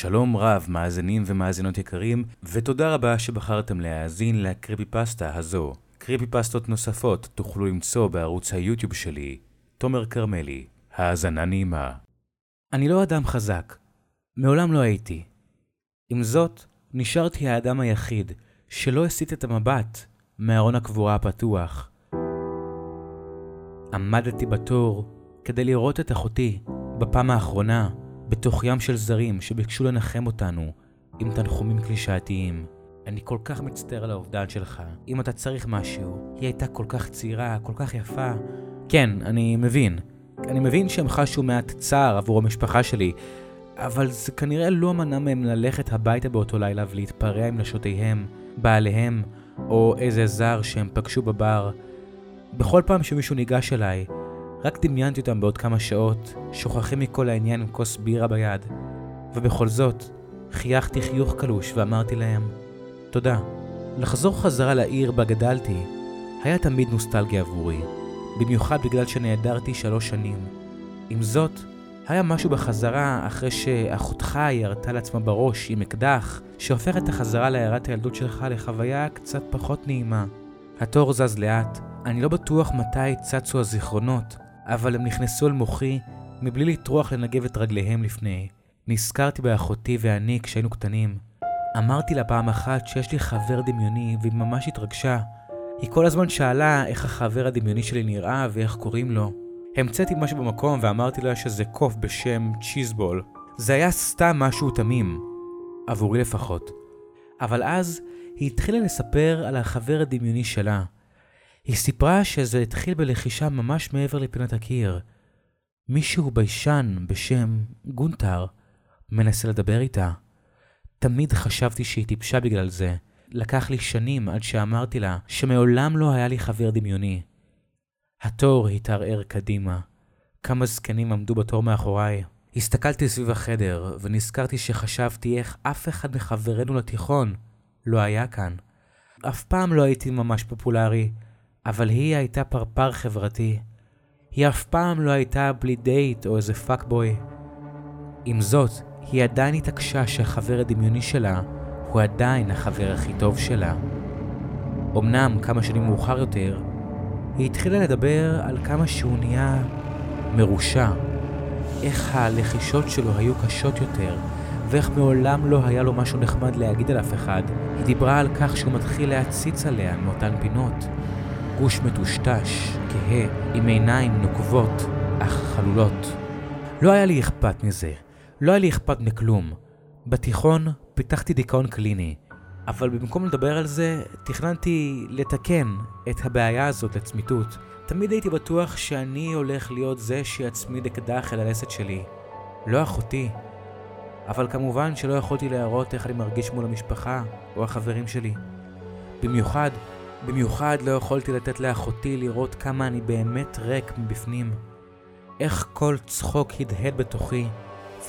שלום רב, מאזינים ומאזינות יקרים, ותודה רבה שבחרתם להאזין לקריפי פסטה הזו. קריפי פסטות נוספות תוכלו למצוא בערוץ היוטיוב שלי, תומר כרמלי. האזנה נעימה. אני לא אדם חזק. מעולם לא הייתי. עם זאת, נשארתי האדם היחיד שלא הסיט את המבט מארון הקבורה הפתוח. עמדתי בתור כדי לראות את אחותי בפעם האחרונה בתוך ים של זרים שביקשו לנחם אותנו עם תנחומים קלישאתיים. אני כל כך מצטער על האובדן שלך. אם אתה צריך משהו, היא הייתה כל כך צעירה, כל כך יפה. כן, אני מבין. אני מבין שהם חשו מעט צער עבור המשפחה שלי, אבל זה כנראה לא מנע מהם ללכת הביתה באותו לילה ולהתפרע עם נשותיהם, בעליהם, או איזה זר שהם פגשו בבר. בכל פעם שמישהו ניגש אליי, רק דמיינתי אותם בעוד כמה שעות, שוכחים מכל העניין עם כוס בירה ביד. ובכל זאת, חייכתי חיוך קלוש ואמרתי להם, תודה. לחזור חזרה לעיר בה גדלתי, היה תמיד נוסטלגיה עבורי, במיוחד בגלל שנעדרתי שלוש שנים. עם זאת, היה משהו בחזרה אחרי שאחותך ירתה לעצמה בראש עם אקדח, שהופך את החזרה לעיירת הילדות שלך לחוויה קצת פחות נעימה. התור זז לאט, אני לא בטוח מתי צצו הזיכרונות, אבל הם נכנסו אל מוחי מבלי לטרוח לנגב את רגליהם לפני. נזכרתי באחותי ואני כשהיינו קטנים. אמרתי לה פעם אחת שיש לי חבר דמיוני, והיא ממש התרגשה. היא כל הזמן שאלה איך החבר הדמיוני שלי נראה ואיך קוראים לו. המצאתי משהו במקום ואמרתי לה שזה קוף בשם צ'יזבול. זה היה סתם משהו תמים. עבורי לפחות. אבל אז היא התחילה לספר על החבר הדמיוני שלה. היא סיפרה שזה התחיל בלחישה ממש מעבר לפינת הקיר. מישהו ביישן בשם גונטר מנסה לדבר איתה. תמיד חשבתי שהיא טיפשה בגלל זה. לקח לי שנים עד שאמרתי לה שמעולם לא היה לי חבר דמיוני. התור התערער קדימה. כמה זקנים עמדו בתור מאחוריי. הסתכלתי סביב החדר, ונזכרתי שחשבתי איך אף אחד מחברינו לתיכון לא היה כאן. אף פעם לא הייתי ממש פופולרי, אבל היא הייתה פרפר חברתי. היא אף פעם לא הייתה בלי דייט או איזה פאקבוי. עם זאת, היא עדיין התעקשה שהחבר הדמיוני שלה הוא עדיין החבר הכי טוב שלה. אמנם כמה שנים מאוחר יותר, היא התחילה לדבר על כמה שהוא נהיה מרושע. איך הלחישות שלו היו קשות יותר, ואיך מעולם לא היה לו משהו נחמד להגיד על אף אחד. היא דיברה על כך שהוא מתחיל להציץ עליה מאותן פינות. גוש מטושטש, כהה, עם עיניים נוקבות, אך חלולות. לא היה לי אכפת מזה. לא היה לי אכפת מכלום. בתיכון פיתחתי דיכאון קליני, אבל במקום לדבר על זה, תכננתי לתקן את הבעיה הזאת לצמיתות. תמיד הייתי בטוח שאני הולך להיות זה שיצמיד אקדח אל הלסת שלי. לא אחותי. אבל כמובן שלא יכולתי להראות איך אני מרגיש מול המשפחה או החברים שלי. במיוחד, במיוחד לא יכולתי לתת לאחותי לראות כמה אני באמת ריק מבפנים. איך כל צחוק הדהד בתוכי,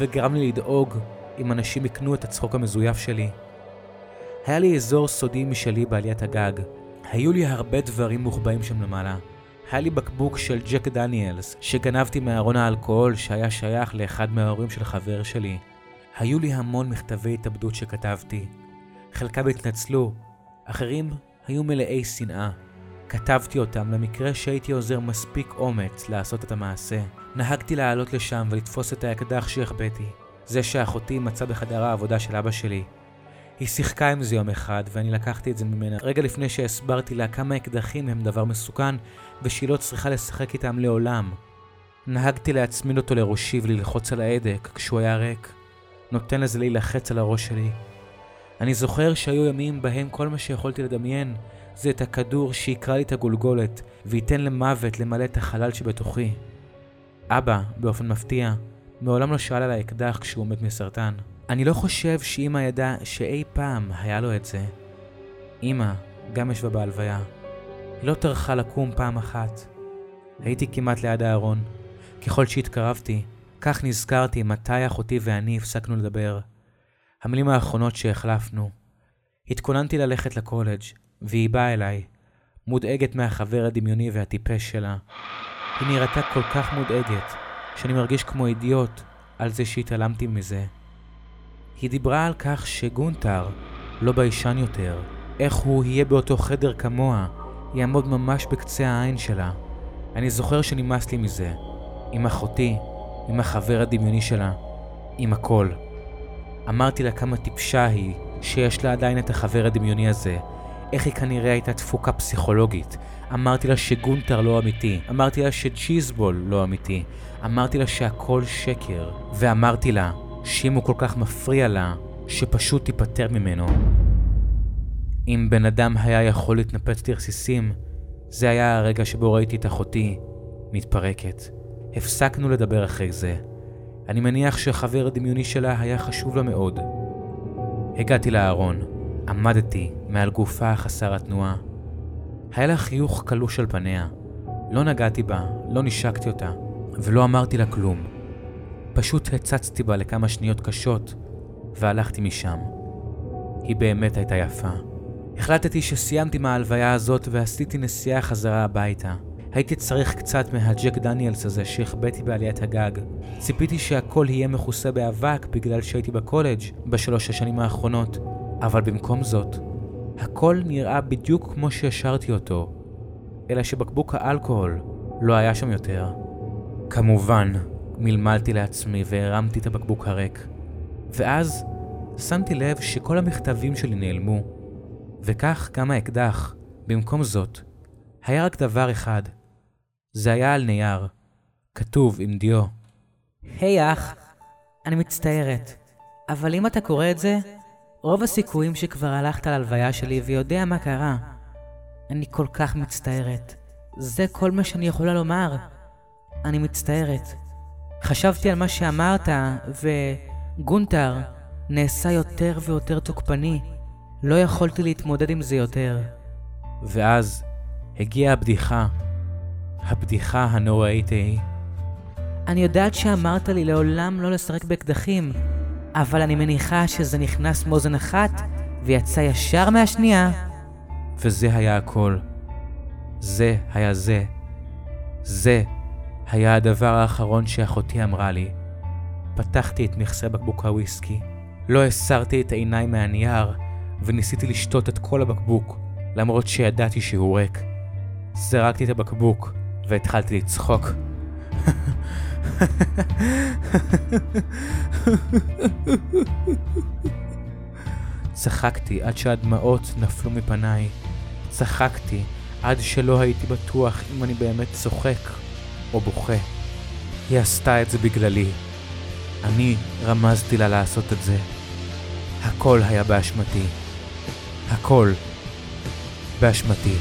וגרם לי לדאוג אם אנשים יקנו את הצחוק המזויף שלי. היה לי אזור סודי משלי בעליית הגג. היו לי הרבה דברים מוחבאים שם למעלה. היה לי בקבוק של ג'ק דניאלס, שגנבתי מארון האלכוהול שהיה שייך לאחד מההורים של חבר שלי. היו לי המון מכתבי התאבדות שכתבתי. חלקם התנצלו, אחרים היו מלאי שנאה. כתבתי אותם למקרה שהייתי עוזר מספיק אומץ לעשות את המעשה. נהגתי לעלות לשם ולתפוס את האקדח שהחבאתי. זה שאחותי מצאה בחדר העבודה של אבא שלי. היא שיחקה עם זה יום אחד, ואני לקחתי את זה ממנה רגע לפני שהסברתי לה כמה אקדחים הם דבר מסוכן, ושהיא לא צריכה לשחק איתם לעולם. נהגתי להצמיד אותו לראשי וללחוץ על ההדק כשהוא היה ריק. נותן לזה להילחץ על הראש שלי. אני זוכר שהיו ימים בהם כל מה שיכולתי לדמיין זה את הכדור שיקרא לי את הגולגולת וייתן למוות למלא את החלל שבתוכי. אבא, באופן מפתיע, מעולם לא שאל על האקדח כשהוא מת מסרטן. אני לא חושב שאמא ידעה שאי פעם היה לו את זה. אמא גם ישבה בהלוויה. היא לא טרחה לקום פעם אחת. הייתי כמעט ליד הארון. ככל שהתקרבתי, כך נזכרתי מתי אחותי ואני הפסקנו לדבר. המילים האחרונות שהחלפנו. התכוננתי ללכת לקולג', והיא באה אליי, מודאגת מהחבר הדמיוני והטיפש שלה. היא נראתה כל כך מודאגת, שאני מרגיש כמו אידיוט על זה שהתעלמתי מזה. היא דיברה על כך שגונטר לא ביישן יותר, איך הוא יהיה באותו חדר כמוה, יעמוד ממש בקצה העין שלה. אני זוכר שנמאס לי מזה. עם אחותי, עם החבר הדמיוני שלה, עם הכל. אמרתי לה כמה טיפשה היא, שיש לה עדיין את החבר הדמיוני הזה. איך היא כנראה הייתה תפוקה פסיכולוגית. אמרתי לה שגונטר לא אמיתי. אמרתי לה שצ'יזבול לא אמיתי. אמרתי לה שהכל שקר. ואמרתי לה שאם הוא כל כך מפריע לה, שפשוט תיפטר ממנו. אם בן אדם היה יכול להתנפץ לרסיסים, זה היה הרגע שבו ראיתי את אחותי מתפרקת. הפסקנו לדבר אחרי זה. אני מניח שהחבר הדמיוני שלה היה חשוב לה מאוד. הגעתי לארון, עמדתי מעל גופה חסר התנועה. היה לה חיוך קלוש על פניה. לא נגעתי בה, לא נשקתי אותה, ולא אמרתי לה כלום. פשוט הצצתי בה לכמה שניות קשות, והלכתי משם. היא באמת הייתה יפה. החלטתי שסיימתי מההלוויה הזאת ועשיתי נסיעה חזרה הביתה. הייתי צריך קצת מהג'ק דניאלס הזה שהחבאתי בעליית הגג. ציפיתי שהכל יהיה מכוסה באבק בגלל שהייתי בקולג' בשלוש השנים האחרונות, אבל במקום זאת, הכל נראה בדיוק כמו שהשארתי אותו, אלא שבקבוק האלכוהול לא היה שם יותר. כמובן, מלמלתי לעצמי והרמתי את הבקבוק הריק. ואז שמתי לב שכל המכתבים שלי נעלמו, וכך גם האקדח. במקום זאת, היה רק דבר אחד. זה היה על נייר, כתוב עם דיו. היי hey, אח, אני מצטערת, אבל אם אתה קורא את זה, רוב הסיכויים שכבר הלכת להלוויה שלי ויודע מה קרה. אני כל כך מצטערת. זה כל מה שאני יכולה לומר. אני מצטערת. חשבתי על מה שאמרת, וגונטר נעשה יותר ויותר תוקפני. לא יכולתי להתמודד עם זה יותר. ואז הגיעה הבדיחה. הבדיחה הנוראית ההיא. אני יודעת שאמרת לי לעולם לא לשחק באקדחים, אבל אני מניחה שזה נכנס מאוזן אחת ויצא ישר מהשנייה. וזה היה הכל. זה היה זה. זה היה הדבר האחרון שאחותי אמרה לי. פתחתי את מכסה בקבוק הוויסקי. לא הסרתי את העיניים מהנייר, וניסיתי לשתות את כל הבקבוק, למרות שידעתי שהוא ריק. זרקתי את הבקבוק, והתחלתי לצחוק. צחקתי עד שהדמעות נפלו מפניי. צחקתי עד שלא הייתי בטוח אם אני באמת צוחק או בוכה. היא עשתה את זה בגללי. אני רמזתי לה לעשות את זה. הכל היה באשמתי. הכל באשמתי.